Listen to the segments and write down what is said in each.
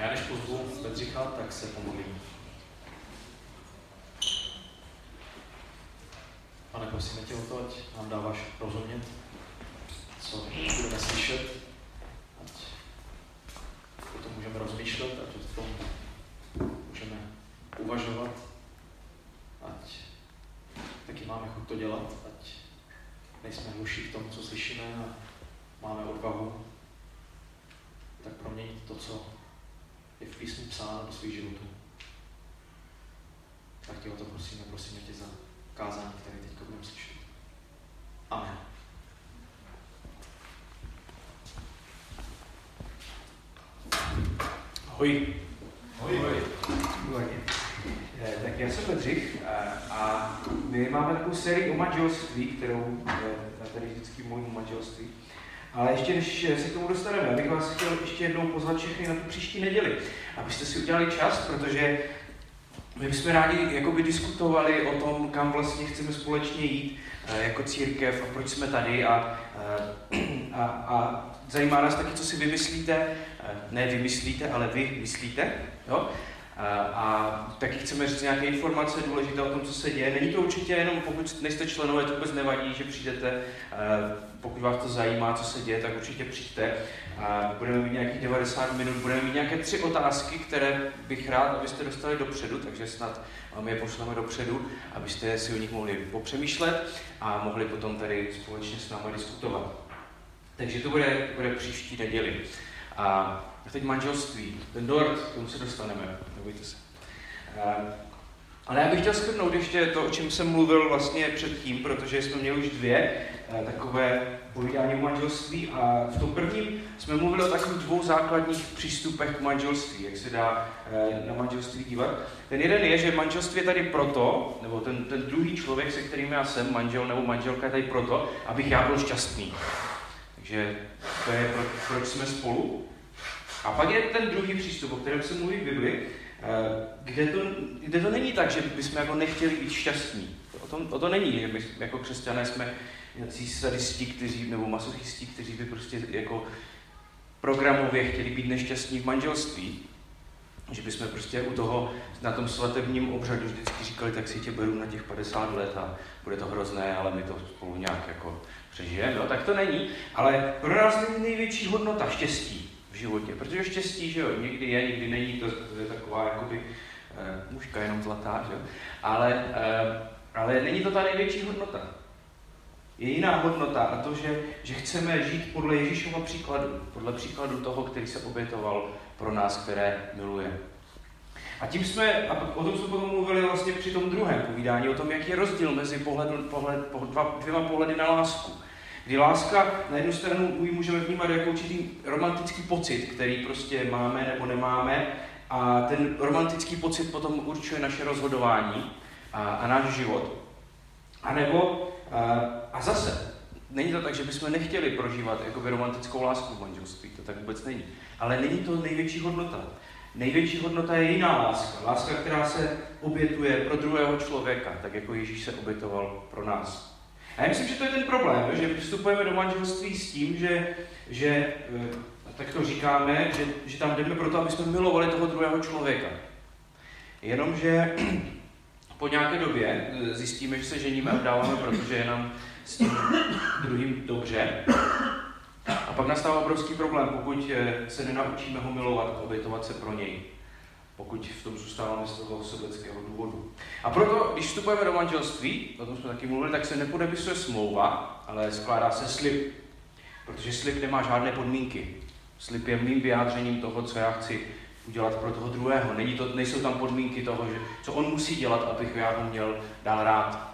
A já než pozvu Bedřicha, tak se pomodlím. Pane, prosíme tě o to, ať nám dáváš rozumět, co budeme slyšet, ať o tom můžeme rozmýšlet, ať o tom můžeme uvažovat, ať taky máme chuť to dělat, ať nejsme hluší k tomu, co slyšíme a máme odvahu tak proměnit to, co je v písmu psáno do svých životů. Tak tě o to prosíme, prosíme tě za kázání, které teď budeme slyšet. Amen. Ahoj. Ahoj. Ahoj. Eh, tak já jsem Bedřich a, a my máme takovou sérii o manželství, kterou eh, tady vždycky mluvím o manželství. Ale ještě než se k tomu dostaneme, já bych vás chtěl ještě jednou pozvat všechny na tu příští neděli, abyste si udělali čas, protože my bychom rádi jakoby diskutovali o tom, kam vlastně chceme společně jít eh, jako církev a proč jsme tady a, a, a zajímá nás taky, co si vymyslíte, ne vymyslíte, ale vy myslíte, jo? A taky chceme říct nějaké informace důležité o tom, co se děje. Není to určitě jenom, pokud nejste členové, to vůbec nevadí, že přijdete. Pokud vás to zajímá, co se děje, tak určitě přijďte. Budeme mít nějakých 90 minut, budeme mít nějaké tři otázky, které bych rád, abyste dostali dopředu, takže snad vám je pošleme dopředu, abyste si o nich mohli popřemýšlet a mohli potom tady společně s námi diskutovat. Takže to bude, bude příští neděli. A teď manželství, ten dort, k tomu se dostaneme, nebojte se. Ale já bych chtěl shrnout ještě to, o čem jsem mluvil vlastně předtím, protože jsme měli už dvě takové povídání o manželství a v tom prvním jsme mluvili o takových dvou základních přístupech k manželství, jak se dá na manželství dívat. Ten jeden je, že manželství je tady proto, nebo ten, ten druhý člověk, se kterým já jsem, manžel nebo manželka, je tady proto, abych já byl šťastný. Takže to je, pro, proč jsme spolu. A pak je ten druhý přístup, o kterém se mluví v Bibli, eh, kde to, kde to není tak, že bychom jako nechtěli být šťastní. O to, o to není, že my jako křesťané jsme nějací sadisti, kteří, nebo masochisti, kteří by prostě jako programově chtěli být nešťastní v manželství. Že bychom prostě u toho, na tom svatebním obřadu vždycky říkali, tak si tě beru na těch 50 let a bude to hrozné, ale my to spolu nějak jako přežijeme. No, tak to není. Ale pro nás není největší hodnota štěstí životě. Protože štěstí, že jo, někdy je, někdy není, to, je taková jakoby eh, mužka jenom zlatá, že jo. Ale, eh, ale není to ta největší hodnota. Je jiná hodnota a to, že, že chceme žít podle Ježíšova příkladu, podle příkladu toho, který se obětoval pro nás, které miluje. A tím jsme, a o tom jsme potom mluvili vlastně při tom druhém povídání, o tom, jaký je rozdíl mezi pohledu, pohled, po, dva, dvěma pohledy na lásku. Kdy láska na jednu stranu ji můžeme vnímat jako určitý romantický pocit, který prostě máme nebo nemáme, a ten romantický pocit potom určuje naše rozhodování a, a náš život. A nebo, a, a zase, není to tak, že bychom nechtěli prožívat jakoby romantickou lásku v manželství, to tak vůbec není. Ale není to největší hodnota. Největší hodnota je jiná láska. Láska, která se obětuje pro druhého člověka, tak jako Ježíš se obětoval pro nás. A já myslím, že to je ten problém, že vstupujeme do manželství s tím, že, že eh, tak to říkáme, že, že tam jdeme proto, aby jsme milovali toho druhého člověka. Jenomže po nějaké době eh, zjistíme, že se ženíme a dáváme, protože je nám s tím druhým dobře. A pak nastává obrovský problém, pokud eh, se nenaučíme ho milovat a obětovat se pro něj. Pokud v tom zůstáváme z toho sobeckého důvodu. A proto, když vstupujeme do manželství, o tom jsme taky mluvili, tak se nepodepisuje smlouva, ale skládá se slib. Protože slib nemá žádné podmínky. Slib je mým vyjádřením toho, co já chci udělat pro toho druhého. Není to, nejsou tam podmínky toho, že, co on musí dělat, abych já ho měl dál rád.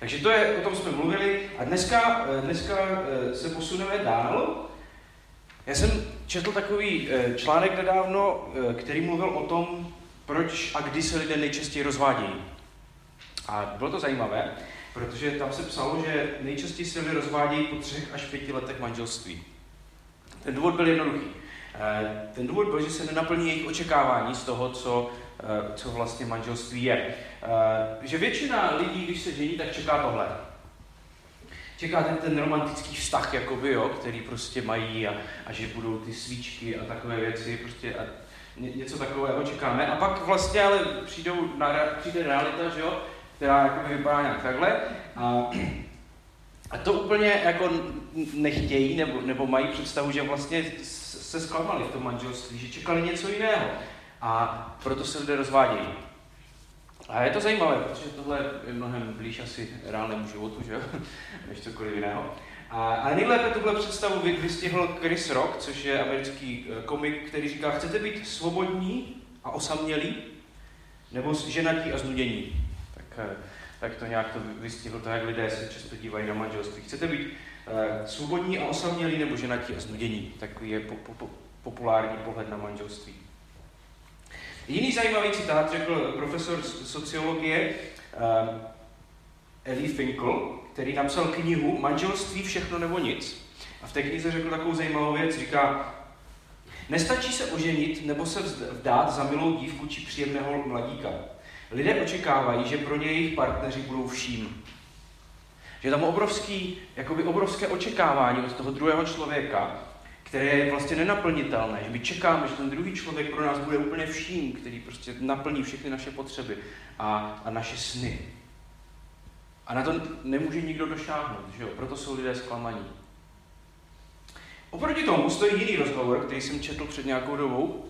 Takže to je, o tom jsme mluvili a dneska, eh, dneska eh, se posuneme dál. Já jsem četl takový eh, článek nedávno, který mluvil o tom, proč a kdy se lidé nejčastěji rozvádějí. A bylo to zajímavé, protože tam se psalo, že nejčastěji se lidé rozvádějí po třech až pěti letech manželství. Ten důvod byl jednoduchý. Ten důvod byl, že se nenaplní jejich očekávání z toho, co, co vlastně manželství je. Že většina lidí, když se žení, tak čeká tohle. Čekáte ten romantický vztah, jakoby, jo, který prostě mají a, a že budou ty svíčky a takové věci, prostě a ně, něco takového čekáme. A pak vlastně ale přijdou na, přijde realita, že jo, která jakoby vypadá nějak takhle. A, a to úplně jako nechtějí, nebo, nebo mají představu, že vlastně se zklamali v tom manželství, že čekali něco jiného. A proto se lidé rozvádějí. A je to zajímavé, protože tohle je mnohem blíž asi reálnému životu, že než cokoliv jiného. A, a nejlépe tuhle představu vystihl Chris Rock, což je americký eh, komik, který říká, chcete být svobodní a osamělí, nebo ženatí a znudění. Tak, eh, tak to nějak to vystihl to, jak lidé se často dívají na manželství. Chcete být uh, svobodní a osamělí, nebo ženatí a znudění. Takový je po, po, po, populární pohled na manželství. Jiný zajímavý citát řekl profesor sociologie uh, Elie Finkel, který napsal knihu Manželství všechno nebo nic. A v té knize řekl takovou zajímavou věc, říká, nestačí se oženit nebo se vdát za milou dívku či příjemného mladíka. Lidé očekávají, že pro ně jejich partneři budou vším. Že tam obrovský, jakoby obrovské očekávání od toho druhého člověka, které je vlastně nenaplnitelné, že my čekáme, že ten druhý člověk pro nás bude úplně vším, který prostě naplní všechny naše potřeby a, a naše sny. A na to nemůže nikdo došáhnout, že jo? proto jsou lidé zklamaní. Oproti tomu stojí jiný rozhovor, který jsem četl před nějakou dobou.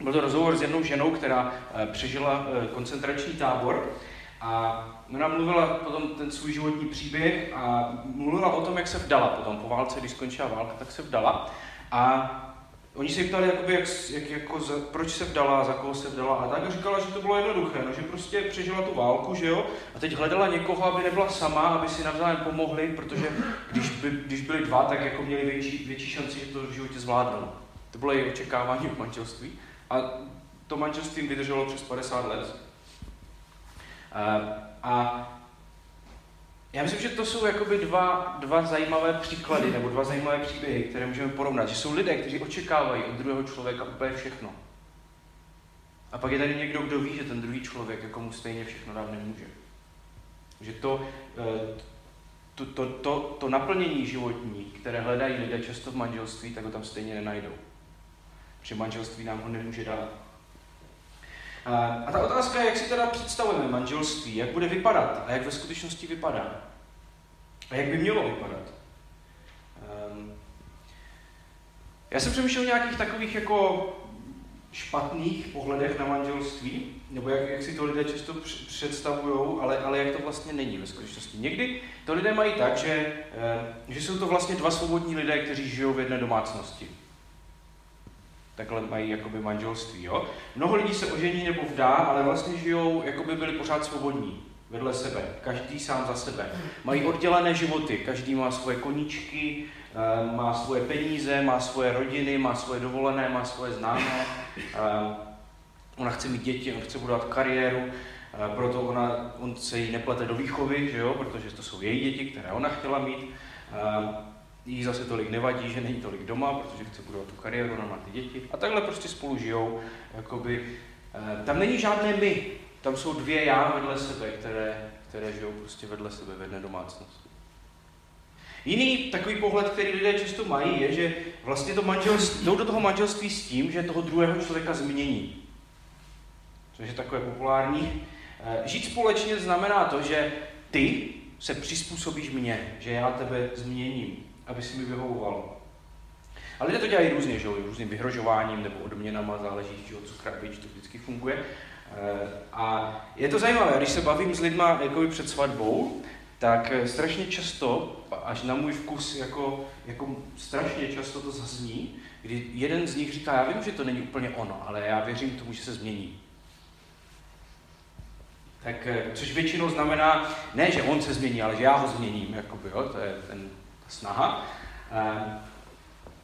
Byl to rozhovor s jednou ženou, která eh, přežila eh, koncentrační tábor a ona mluvila potom ten svůj životní příběh a mluvila o tom, jak se vdala potom po válce, když skončila válka, tak se vdala. A oni se ptali, jakoby, jak, jak, jako za, proč se vdala, za koho se vdala a tak. A říkala, že to bylo jednoduché, no, že prostě přežila tu válku, že jo, a teď hledala někoho, aby nebyla sama, aby si navzájem pomohli, protože když, by, když byli dva, tak jako měli větší, větší šanci, že to v životě zvládnou. To bylo její očekávání v manželství. A to manželství vydrželo přes 50 let. A, a já myslím, že to jsou jakoby dva, dva zajímavé příklady nebo dva zajímavé příběhy, které můžeme porovnat. Že jsou lidé, kteří očekávají od druhého člověka úplně všechno. A pak je tady někdo, kdo ví, že ten druhý člověk jako mu stejně všechno dát nemůže. Že to, eh, to, to, to, to naplnění životní, které hledají lidé často v manželství, tak ho tam stejně nenajdou. Protože manželství nám ho nemůže dát. A ta otázka je, jak si teda představujeme manželství, jak bude vypadat a jak ve skutečnosti vypadá. A jak by mělo vypadat. Um, já jsem přemýšlel o nějakých takových jako špatných pohledech na manželství, nebo jak, jak si to lidé často představují, ale, ale jak to vlastně není ve skutečnosti. Někdy to lidé mají tak, že, že jsou to vlastně dva svobodní lidé, kteří žijou v jedné domácnosti takhle mají jakoby manželství. Jo? Mnoho lidí se ožení nebo vdá, ale vlastně žijou, jako by byli pořád svobodní vedle sebe, každý sám za sebe. Mají oddělené životy, každý má svoje koníčky, eh, má svoje peníze, má svoje rodiny, má svoje dovolené, má svoje známé. Eh, ona chce mít děti, ona chce budovat kariéru, eh, proto ona, on se jí neplete do výchovy, že jo? protože to jsou její děti, které ona chtěla mít jí zase tolik nevadí, že není tolik doma, protože chce budovat tu kariéru, ona má ty děti. A takhle prostě spolu žijou. Jakoby, eh, tam není žádné my, tam jsou dvě já vedle sebe, které, které žijou prostě vedle sebe v jedné domácnosti. Jiný takový pohled, který lidé často mají, je, že vlastně to manželství, jdou do toho manželství s tím, že toho druhého člověka změní. Což je takové populární. Eh, žít společně znamená to, že ty se přizpůsobíš mně, že já tebe změním aby si mi vyhovoval. Ale lidé to dělají různě, že jo, různým vyhrožováním nebo odměnama, záleží, že co krabič, to vždycky funguje. Eh, a je to zajímavé, když se bavím s lidma jako před svatbou, tak eh, strašně často, až na můj vkus, jako, jako strašně často to zazní, kdy jeden z nich říká, já vím, že to není úplně ono, ale já věřím tomu, že se změní. Tak, eh, což většinou znamená, ne, že on se změní, ale že já ho změním, jakoby, jo, to je ten snaha. Ehm,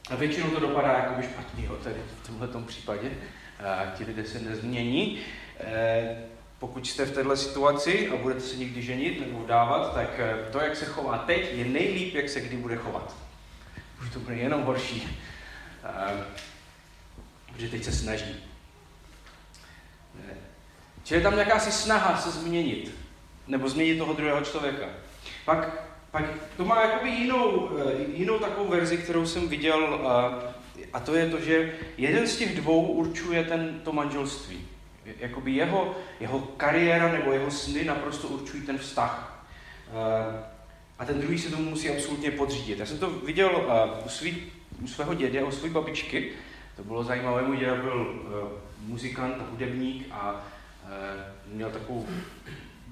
a většinou to dopadá jakoby špatně, jo, tady v tomto případě. Ti lidé se nezmění. Ehm, pokud jste v této situaci a budete se někdy ženit nebo vdávat, tak eh, to, jak se chová teď, je nejlíp, jak se kdy bude chovat. Už to bude jenom horší. Ehm, protože teď se snaží. Čili je tam jakási snaha se změnit, nebo změnit toho druhého člověka. Pak pak to má jakoby jinou, eh, jinou takovou verzi, kterou jsem viděl, a to je to, že jeden z těch dvou určuje ten, to manželství. Jakoby jeho, jeho kariéra nebo jeho sny naprosto určují ten vztah. A ten druhý se tomu musí absolutně podřídit. Já jsem to viděl u, svý, u svého dědy, u své babičky. To bylo zajímavé, můj děda byl muzikant, hudebník a měl takovou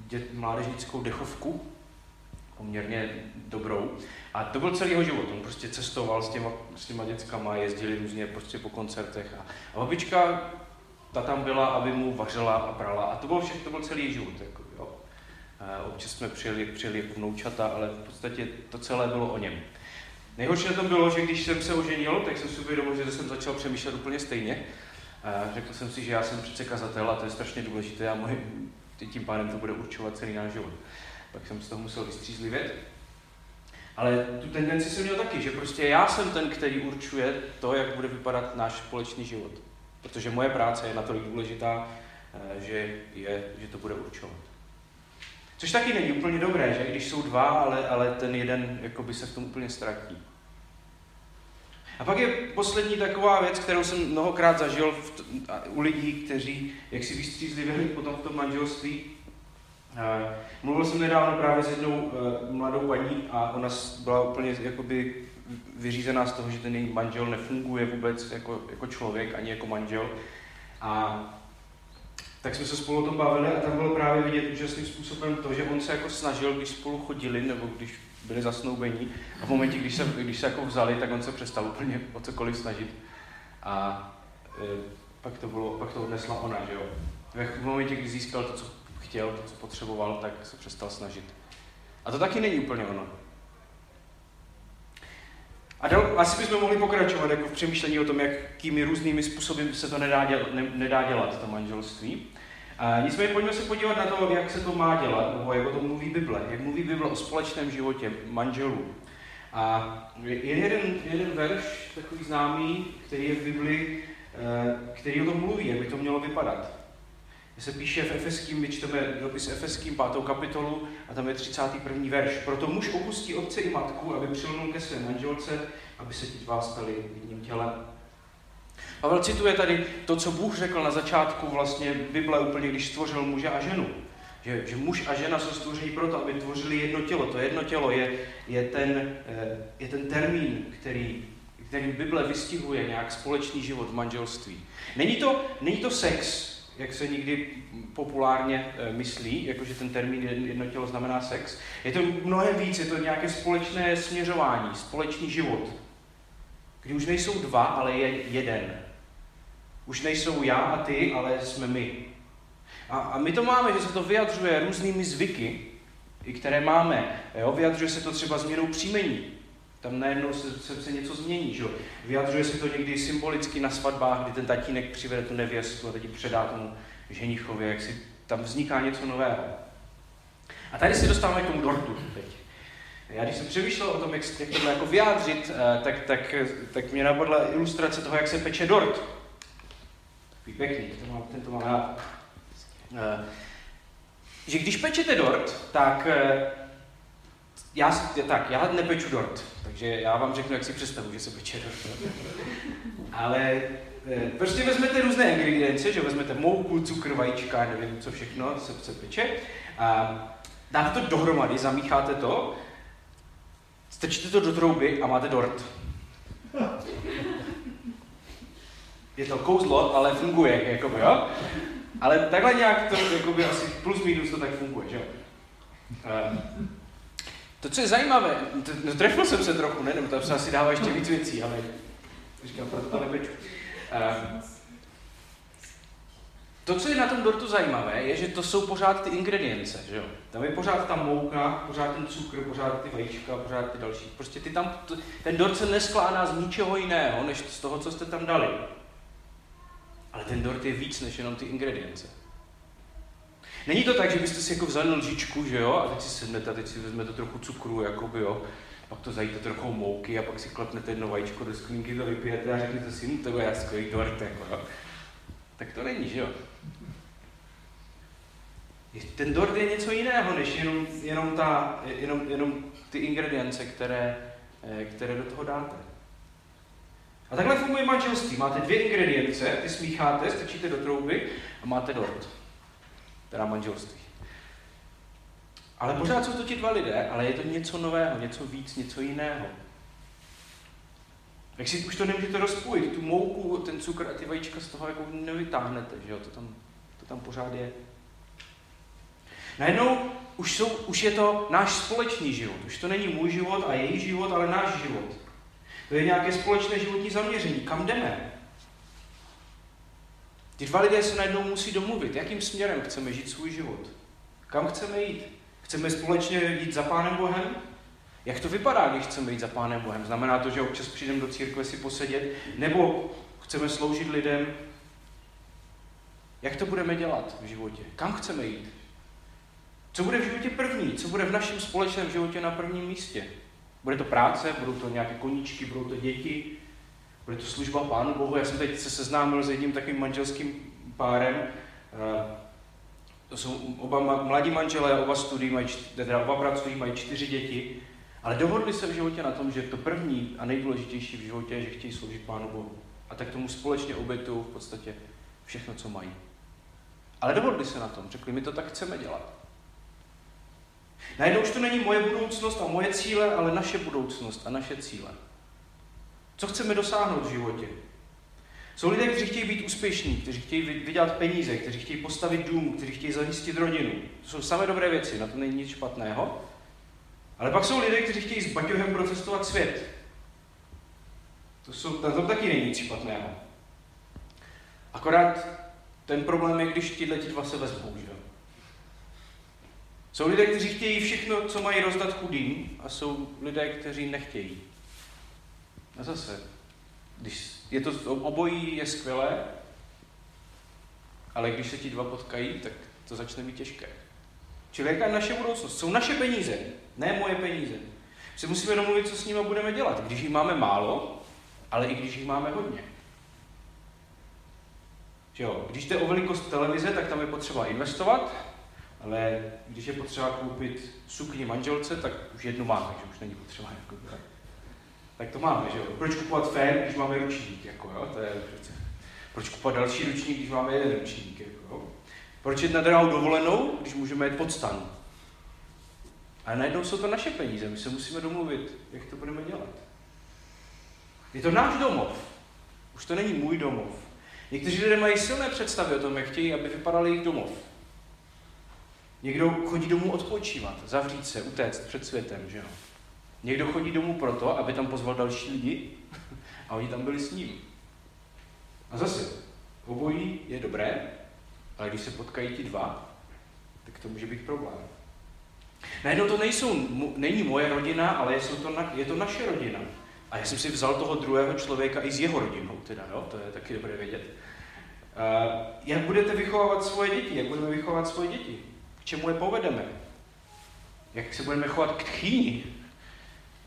dět, mládežnickou dechovku, poměrně dobrou. A to byl celý jeho život. On prostě cestoval s těma, s těma dětskama, jezdili různě prostě po koncertech. A, a babička, ta tam byla, aby mu vařila a prala. A to bylo všechno, to byl celý život. Jako, jo. A občas jsme přijeli, přijeli jako vnoučata, ale v podstatě to celé bylo o něm. Nejhorší na tom bylo, že když jsem se oženil, tak jsem si uvědomil, že jsem začal přemýšlet úplně stejně. A řekl jsem si, že já jsem přece kazatel a to je strašně důležité a moje, tím pádem to bude určovat celý náš život. Pak jsem z toho musel vystřízlivět. Ale tu tendenci jsem měl taky, že prostě já jsem ten, který určuje to, jak bude vypadat náš společný život. Protože moje práce je natolik důležitá, eh, že, je, že to bude určovat. Což taky není úplně dobré, že když jsou dva, ale, ale ten jeden jakoby se v tom úplně ztratí. A pak je poslední taková věc, kterou jsem mnohokrát zažil v t- u lidí, kteří jak si vystřízlivili potom v tom manželství. Mluvil jsem nedávno právě s jednou uh, mladou paní a ona byla úplně jakoby vyřízená z toho, že ten její manžel nefunguje vůbec jako, jako člověk, ani jako manžel. A tak jsme se spolu o tom bavili a tam bylo právě vidět úžasným způsobem to, že on se jako snažil, když spolu chodili, nebo když byli zasnoubení. A v momentě, když se, když se jako vzali, tak on se přestal úplně o cokoliv snažit. A e, pak, to bylo, pak to odnesla ona, že jo. V momentě, kdy získal to, co chtěl, to, co potřeboval, tak se přestal snažit. A to taky není úplně ono. A dal, asi bychom mohli pokračovat jako v přemýšlení o tom, jakými různými způsoby se to nedá dělat, ne, nedá dělat to manželství. A nicméně pojďme se podívat na to, jak se to má dělat, nebo jak o tom mluví Bible, jak mluví Bible o společném životě manželů. A je jeden, jeden verš, takový známý, který je v Bibli, eh, který o tom mluví, jak by to mělo vypadat. Se píše v Efeským, my čteme dopis Efeským, pátou kapitolu, a tam je 31. verš. Proto muž opustí otce i matku, aby přilnul ke své manželce, aby se ti dva stali jedním tělem. Pavel cituje tady to, co Bůh řekl na začátku vlastně Bible úplně, když stvořil muže a ženu. Že, že muž a žena jsou stvoření proto, aby tvořili jedno tělo. To jedno tělo je, je, ten, eh, je ten termín, který, který Bible vystihuje nějak společný život v manželství. Není to, není to sex, jak se někdy populárně eh, myslí, jakože ten termín jedno tělo znamená sex. Je to mnohem víc, je to nějaké společné směřování, společný život, kdy už nejsou dva, ale je jeden. Už nejsou já a ty, ale jsme my. A, a my to máme, že se to vyjadřuje různými zvyky, i které máme. Jo? Vyjadřuje se to třeba změnou příjmení. Tam najednou se, se, se něco změní. Že? Vyjadřuje se to někdy symbolicky na svatbách, kdy ten tatínek přivede tu nevěstu a teď předá tomu ženichovi, jak si tam vzniká něco nového. A tady se dostáváme k tomu dortu teď. Já když jsem přemýšlel o tom, jak, jak to jako vyjádřit, eh, tak, tak, tak mě napadla ilustrace toho, jak se peče dort. Takový pěkný, to mám, tento mám rád. Uh, že když pečete dort, tak uh, já, tak, já nepeču dort, takže já vám řeknu, jak si představu, že se peče dort. Ale uh, prostě vezmete různé ingredience, že vezmete mouku, cukr, vajíčka, nevím, co všechno se, se peče, a dáte to dohromady, zamícháte to, strčíte to do trouby a máte dort. je to kouzlo, ale funguje, jakoby, jo? Ale takhle nějak to, jakoby asi plus minus to tak funguje, že jo? To, co je zajímavé, no trefil jsem se trochu, ne? Nebo tam se asi dává ještě víc věcí, ale říkám, proto to nepeču. Um, to, co je na tom dortu zajímavé, je, že to jsou pořád ty ingredience, že jo? Tam je pořád ta mouka, pořád ten cukr, pořád ty vajíčka, pořád ty další. Prostě ty tam, ten dort se neskládá z ničeho jiného, než z toho, co jste tam dali. Ale ten dort je víc než jenom ty ingredience. Není to tak, že byste si jako vzali lžičku, že jo, a teď si sednete a teď si vezmete trochu cukru, jakoby jo, pak to zajíte trochu mouky a pak si klepnete jedno vajíčko do sklínky, to vypijete a řeknete si, hm, to je skvělý dort, jako jo. Tak to není, že jo. Ten dort je něco jiného, než jenom, jenom, ta, jenom, jenom ty ingredience, které, eh, které do toho dáte. A takhle funguje manželství. Máte dvě ingredience, ty smícháte, strčíte do trouby a máte dort. Teda manželství. Ale pořád jsou to ti dva lidé, ale je to něco nového, něco víc, něco jiného. Jak si už to nemůžete rozpojit, tu mouku, ten cukr a ty vajíčka z toho jako nevytáhnete, že jo? To tam, to tam pořád je. Najednou už, jsou, už je to náš společný život. Už to není můj život a její život, ale náš život. To je nějaké společné životní zaměření. Kam jdeme? Ty dva lidé se najednou musí domluvit, jakým směrem chceme žít svůj život. Kam chceme jít? Chceme společně jít za Pánem Bohem? Jak to vypadá, když chceme jít za Pánem Bohem? Znamená to, že občas přijdeme do církve si posedět? Nebo chceme sloužit lidem? Jak to budeme dělat v životě? Kam chceme jít? Co bude v životě první? Co bude v našem společném životě na prvním místě? Bude to práce, budou to nějaké koníčky, budou to děti, bude to služba Pánu Bohu. Já jsem teď se seznámil s jedním takovým manželským párem. Eh, to jsou oba mladí manželé, oba studují, mají, teda oba pracují, mají čtyři děti. Ale dohodli se v životě na tom, že to první a nejdůležitější v životě je, že chtějí sloužit Pánu Bohu. A tak tomu společně obětují v podstatě všechno, co mají. Ale dohodli se na tom, řekli, my to tak chceme dělat. Najednou už to není moje budoucnost a moje cíle, ale naše budoucnost a naše cíle. Co chceme dosáhnout v životě? Jsou lidé, kteří chtějí být úspěšní, kteří chtějí vydělat peníze, kteří chtějí postavit dům, kteří chtějí zajistit rodinu. To jsou samé dobré věci, na to není nic špatného. Ale pak jsou lidé, kteří chtějí s baťohem procestovat svět. To, jsou, na tom taky není nic špatného. Akorát ten problém je, když tyhle dva se vezmou, že? Jsou lidé, kteří chtějí všechno, co mají rozdat chudým, a jsou lidé, kteří nechtějí. A zase, když je to obojí je skvělé, ale když se ti dva potkají, tak to začne být těžké. Čili jaká je naše budoucnost? Jsou naše peníze, ne moje peníze. Si musíme domluvit, co s nimi budeme dělat, když jich máme málo, ale i když jich máme hodně. Že jo? Když jde o velikost televize, tak tam je potřeba investovat, ale když je potřeba koupit sukni manželce, tak už jednu máme, že už není potřeba jako, tak to máme, že jo. Proč kupovat fén, když máme ručník, jako jo, to je přece. Proč kupovat další ručník, když máme jeden ručník, jako jo. Proč jít na drahou dovolenou, když můžeme jít pod stan? Ale najednou jsou to naše peníze, my se musíme domluvit, jak to budeme dělat. Je to náš domov. Už to není můj domov. Někteří lidé mají silné představy o tom, jak chtějí, aby vypadal jejich domov. Někdo chodí domů odpočívat, zavřít se, utéct před světem, že jo. Někdo chodí domů proto, aby tam pozval další lidi a oni tam byli s ním. A zase, obojí je dobré, ale když se potkají ti dva, tak to může být problém. Najednou to nejsou, není moje rodina, ale je to, na, je to naše rodina. A já jsem si vzal toho druhého člověka i s jeho rodinou, teda, jo? to je taky dobré vědět. Uh, jak budete vychovávat svoje děti? Jak budeme vychovávat svoje děti? K čemu je povedeme? Jak se budeme chovat k tchýni?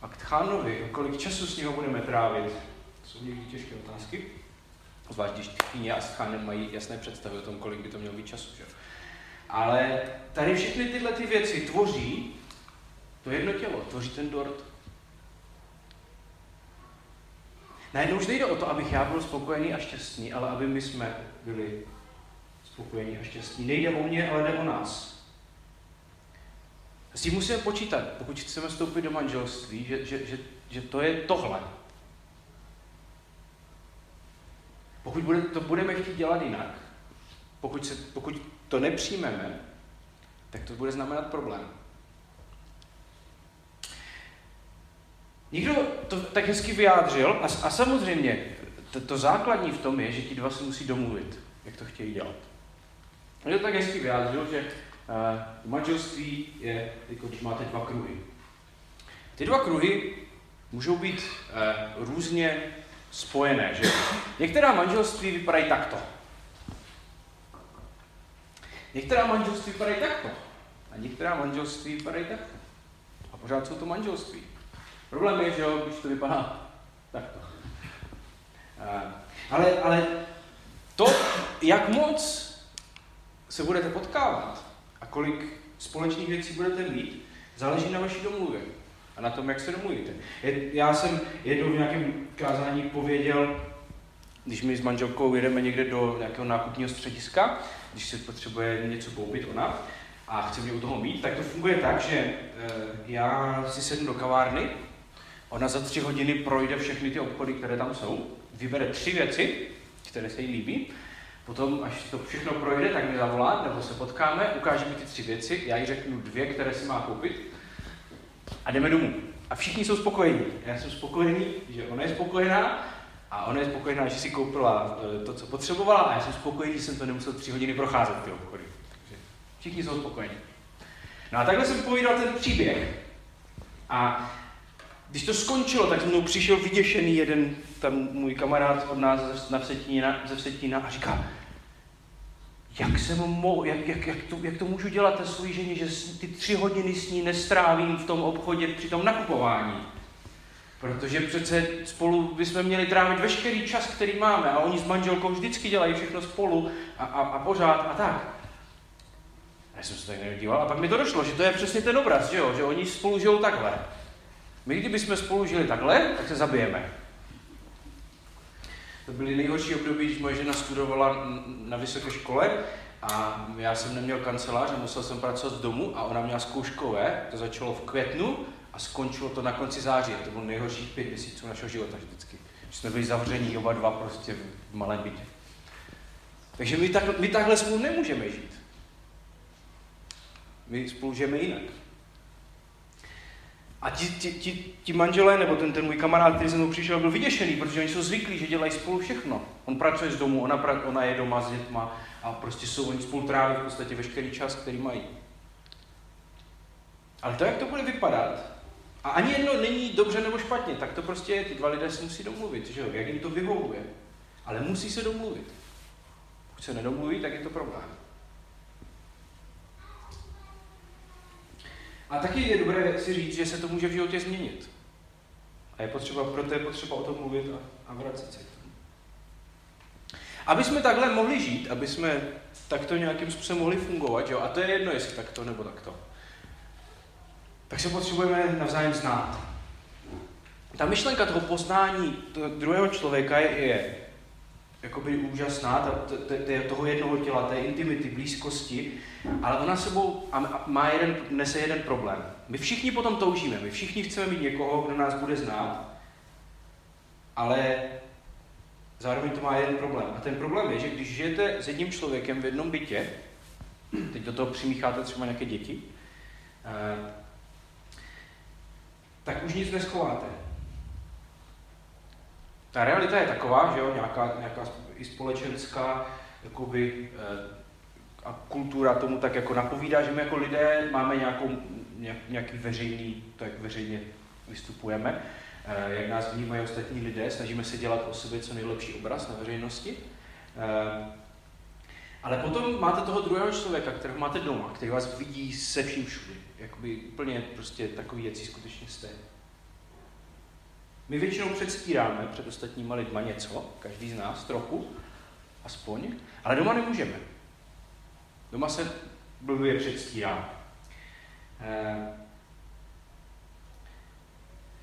A k tchánovi? Kolik času s ním budeme trávit? To jsou někdy těžké otázky. Zvlášť, když tchýně a s tchánem mají jasné představy o tom, kolik by to mělo být času. Že? Ale tady všechny tyhle ty věci tvoří to jedno tělo, tvoří ten dort. Najednou už nejde o to, abych já byl spokojený a šťastný, ale aby my jsme byli spokojení a šťastní. Nejde o mě, ale jde o nás. S tím musíme počítat, pokud chceme vstoupit do manželství, že, že, že, že to je tohle. Pokud bude, to budeme chtít dělat jinak, pokud, se, pokud to nepřijmeme, tak to bude znamenat problém. Někdo to tak hezky vyjádřil a, a samozřejmě to, to základní v tom je, že ti dva se musí domluvit, jak to chtějí dělat. Někdo tak hezky vyjádřil, že uh, manželství je, jako když máte dva kruhy. Ty dva kruhy můžou být uh, různě spojené. Že? Některá manželství vypadají takto. Některá manželství vypadají takto. A některá manželství vypadají takto. A pořád jsou to manželství. Problém je, že jo, když to vypadá takto. Uh, ale, ale to, jak moc se budete potkávat kolik společných věcí budete mít, záleží na vaší domluvě a na tom, jak se domluvíte. Já jsem jednou v nějakém kázání pověděl, když my s manželkou jedeme někde do nějakého nákupního střediska, když se potřebuje něco koupit ona a chce mě u toho mít, tak to funguje tak, že e, já si sednu do kavárny, ona za tři hodiny projde všechny ty obchody, které tam jsou, vybere tři věci, které se jí líbí, potom, až to všechno projde, tak mi zavolá, nebo se potkáme, ukáže mi ty tři věci, já jí řeknu dvě, které si má koupit a jdeme domů. A všichni jsou spokojení. Já jsem spokojený, že ona je spokojená a ona je spokojená, že si koupila e, to, co potřebovala a já jsem spokojený, že jsem to nemusel tři hodiny procházet ty obchody. Takže všichni jsou spokojení. No a takhle jsem povídal ten příběh. A když to skončilo, tak mnou přišel vyděšený jeden tam můj kamarád od nás ze Vsetína, ze Vsetína a říká, jak, jsem mo, jak, jak, jak, to, jak to můžu dělat té svojí ženě, že ty tři hodiny s ní nestrávím v tom obchodě při tom nakupování. Protože přece spolu bychom měli trávit veškerý čas, který máme a oni s manželkou vždycky dělají všechno spolu a, a, a pořád a tak. A já jsem se tak nedíval a pak mi to došlo, že to je přesně ten obraz, že, jo? že oni spolu žijou takhle. My kdybychom spolu žili takhle, tak se zabijeme. To byly nejhorší období, když moje žena studovala na vysoké škole a já jsem neměl kancelář a musel jsem pracovat z domu a ona měla zkouškové, to začalo v květnu a skončilo to na konci září. To bylo nejhorších pět měsíců našeho života vždycky. Že jsme byli zavření oba dva prostě v malém bytě. Takže my, tak, my takhle spolu nemůžeme žít. My spolu žijeme jinak. A ti, ti, ti, ti manželé, nebo ten, ten můj kamarád, který se mnou přišel, byl vyděšený, protože oni jsou zvyklí, že dělají spolu všechno. On pracuje z domu, ona, pra, ona je doma s dětma a prostě jsou oni spolu tráví v podstatě veškerý čas, který mají. Ale to, jak to bude vypadat, a ani jedno není dobře nebo špatně, tak to prostě ty dva lidé se musí domluvit, že jo, jak jim to vyhovuje. Ale musí se domluvit. Pokud se nedomluví, tak je to problém. A taky je dobré si říct, že se to může v životě změnit. A je potřeba, proto je potřeba o tom mluvit a, a vracet se k tomu. Aby jsme takhle mohli žít, aby jsme takto nějakým způsobem mohli fungovat, jo? a to je jedno, jestli takto nebo takto, tak se potřebujeme navzájem znát. Ta myšlenka toho poznání toho druhého člověka je, je jakoby úžasná, ta, ta, toho jednoho těla, té intimity, blízkosti, ale ona sebou má jeden, nese jeden problém. My všichni potom toužíme, my všichni chceme mít někoho, kdo nás bude znát, ale zároveň to má jeden problém. A ten problém je, že když žijete s jedním člověkem v jednom bytě, teď do toho přimícháte třeba nějaké děti, eh, tak už nic neschováte. Ta realita je taková, že jo, nějaká, nějaká i společenská jakoby, eh, a kultura tomu tak jako napovídá, že my jako lidé máme nějakou, nějaký veřejný, to jak veřejně vystupujeme, eh, jak nás vnímají ostatní lidé, snažíme se dělat o sobě co nejlepší obraz na veřejnosti. Eh, ale potom máte toho druhého člověka, kterého máte doma, který vás vidí se vším všude. Jakoby úplně prostě takový, jaký skutečně jste. My většinou předstíráme před ostatníma lidma něco, každý z nás trochu, aspoň, ale doma nemůžeme. Doma se blbě předstírá. Eh,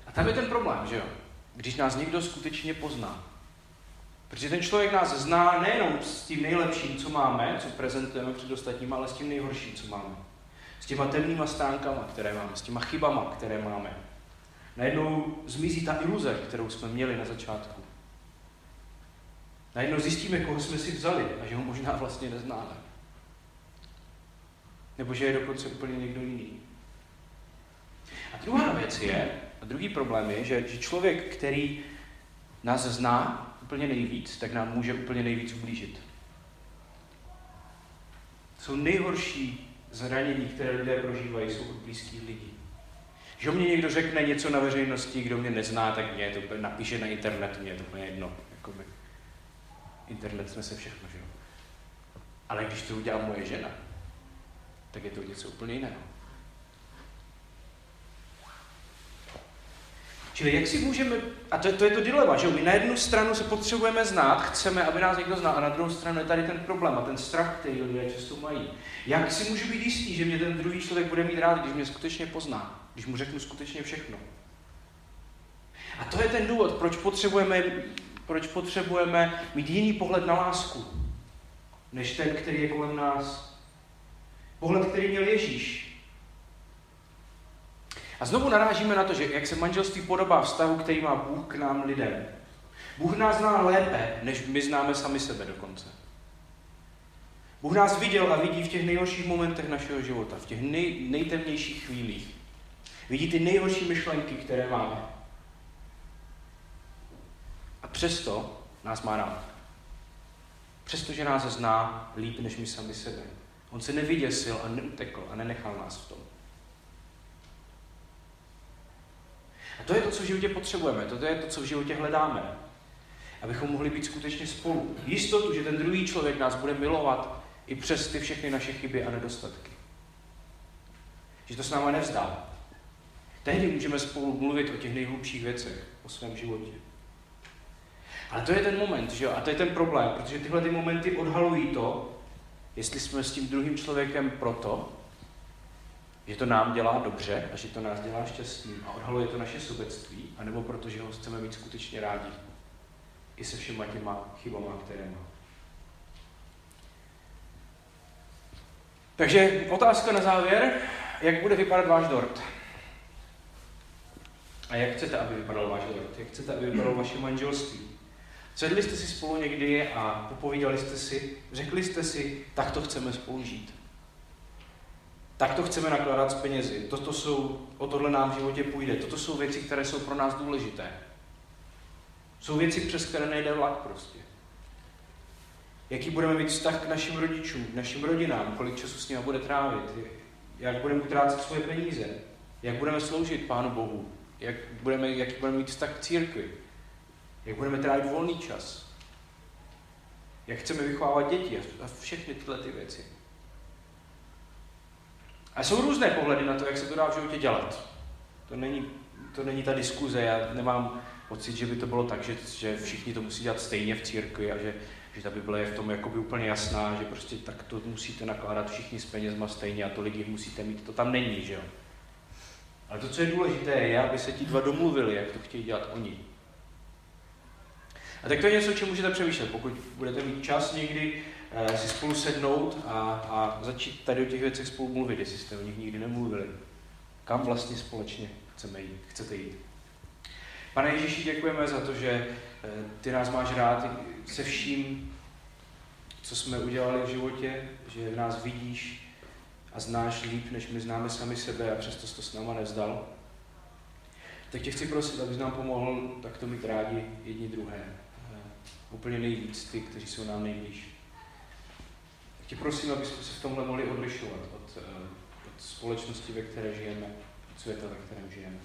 a tam je ten problém, že jo? Když nás někdo skutečně pozná. Protože ten člověk nás zná nejenom s tím nejlepším, co máme, co prezentujeme před ostatními, ale s tím nejhorším, co máme. S těma temnýma stránkama, které máme, s těma chybama, které máme. Najednou zmizí ta iluze, kterou jsme měli na začátku. Najednou zjistíme, koho jsme si vzali a že ho možná vlastně neznáme. Nebo že je dokonce úplně někdo jiný. A druhá věc je, a druhý problém je, že, že člověk, který nás zná úplně nejvíc, tak nám může úplně nejvíc ublížit. Jsou nejhorší zranění, které lidé prožívají, jsou od blízkých lidí. Že mě někdo řekne něco na veřejnosti, kdo mě nezná, tak mě to napíše na internet, mě to úplně jedno. Jakoby. Internet snese všechno, že jo. Ale když to udělá moje žena, tak je to něco úplně jiného. Čili jak si můžeme, a to, to je to dilema, že my na jednu stranu se potřebujeme znát, chceme, aby nás někdo znal, a na druhou stranu je tady ten problém a ten strach, který lidé často mají. Jak si můžu být jistý, že mě ten druhý člověk bude mít rád, když mě skutečně pozná, když mu řeknu skutečně všechno? A to je ten důvod, proč potřebujeme, proč potřebujeme mít jiný pohled na lásku, než ten, který je kolem nás. Pohled, který měl Ježíš. A znovu narážíme na to, že jak se manželství podobá vztahu, který má Bůh k nám lidem. Bůh nás zná lépe, než my známe sami sebe dokonce. Bůh nás viděl a vidí v těch nejhorších momentech našeho života, v těch nej, nejtemnějších chvílích. Vidí ty nejhorší myšlenky, které máme. A přesto nás má rád. Přestože nás zná líp než my sami sebe. On se nevyděsil a neutekl a nenechal nás v tom. A to je to, co v životě potřebujeme, to je to, co v životě hledáme. Abychom mohli být skutečně spolu. Jistotu, že ten druhý člověk nás bude milovat i přes ty všechny naše chyby a nedostatky. Že to s náma nevzdá. Tehdy můžeme spolu mluvit o těch nejhlubších věcech, o svém životě. Ale to je ten moment, že jo? A to je ten problém, protože tyhle ty momenty odhalují to, jestli jsme s tím druhým člověkem proto, že to nám dělá dobře a že to nás dělá šťastným a odhaluje to naše sobectví, anebo protože ho chceme mít skutečně rádi. I se všema těma chybama, které má. Takže otázka na závěr. Jak bude vypadat váš dort? A jak chcete, aby vypadal váš dort? Jak chcete, aby vypadalo vaše manželství? Sedli jste si spolu někdy a popovídali jste si, řekli jste si, tak to chceme spolu žít. Tak to chceme nakládat s penězi. Toto jsou, o tohle nám v životě půjde. Toto jsou věci, které jsou pro nás důležité. Jsou věci, přes které nejde vlak prostě. Jaký budeme mít vztah k našim rodičům, k našim rodinám, kolik času s nimi bude trávit, jak budeme utrácet svoje peníze, jak budeme sloužit Pánu Bohu, jak budeme, jaký budeme mít vztah k církvi, jak budeme trávit volný čas, jak chceme vychovávat děti a všechny tyhle ty věci. A jsou různé pohledy na to, jak se to dá v životě dělat. To není, to není ta diskuze, já nemám pocit, že by to bylo tak, že, že všichni to musí dělat stejně v církvi a že, že ta Bible je v tom jakoby úplně jasná, že prostě tak to musíte nakládat všichni s penězma stejně a to lidi musíte mít. To tam není, že jo. Ale to, co je důležité, je, aby se ti dva domluvili, jak to chtějí dělat oni. A tak to je něco, o čem můžete přemýšlet. Pokud budete mít čas někdy eh, si spolu sednout a, a začít tady o těch věcech spolu mluvit, jestli jste o nich nikdy nemluvili. Kam vlastně společně chceme jít, chcete jít. Pane Ježíši, děkujeme za to, že eh, ty nás máš rád se vším, co jsme udělali v životě, že nás vidíš a znáš líp, než my známe sami sebe a přesto jsi to s náma nevzdal. Tak tě chci prosit, abys nám pomohl takto mít rádi jedni druhé úplně nejvíc ty, kteří jsou nám nejblíž. Tak tě prosím, abychom se v tomhle mohli odlišovat od, eh, od společnosti, ve které žijeme, od světa, ve kterém žijeme.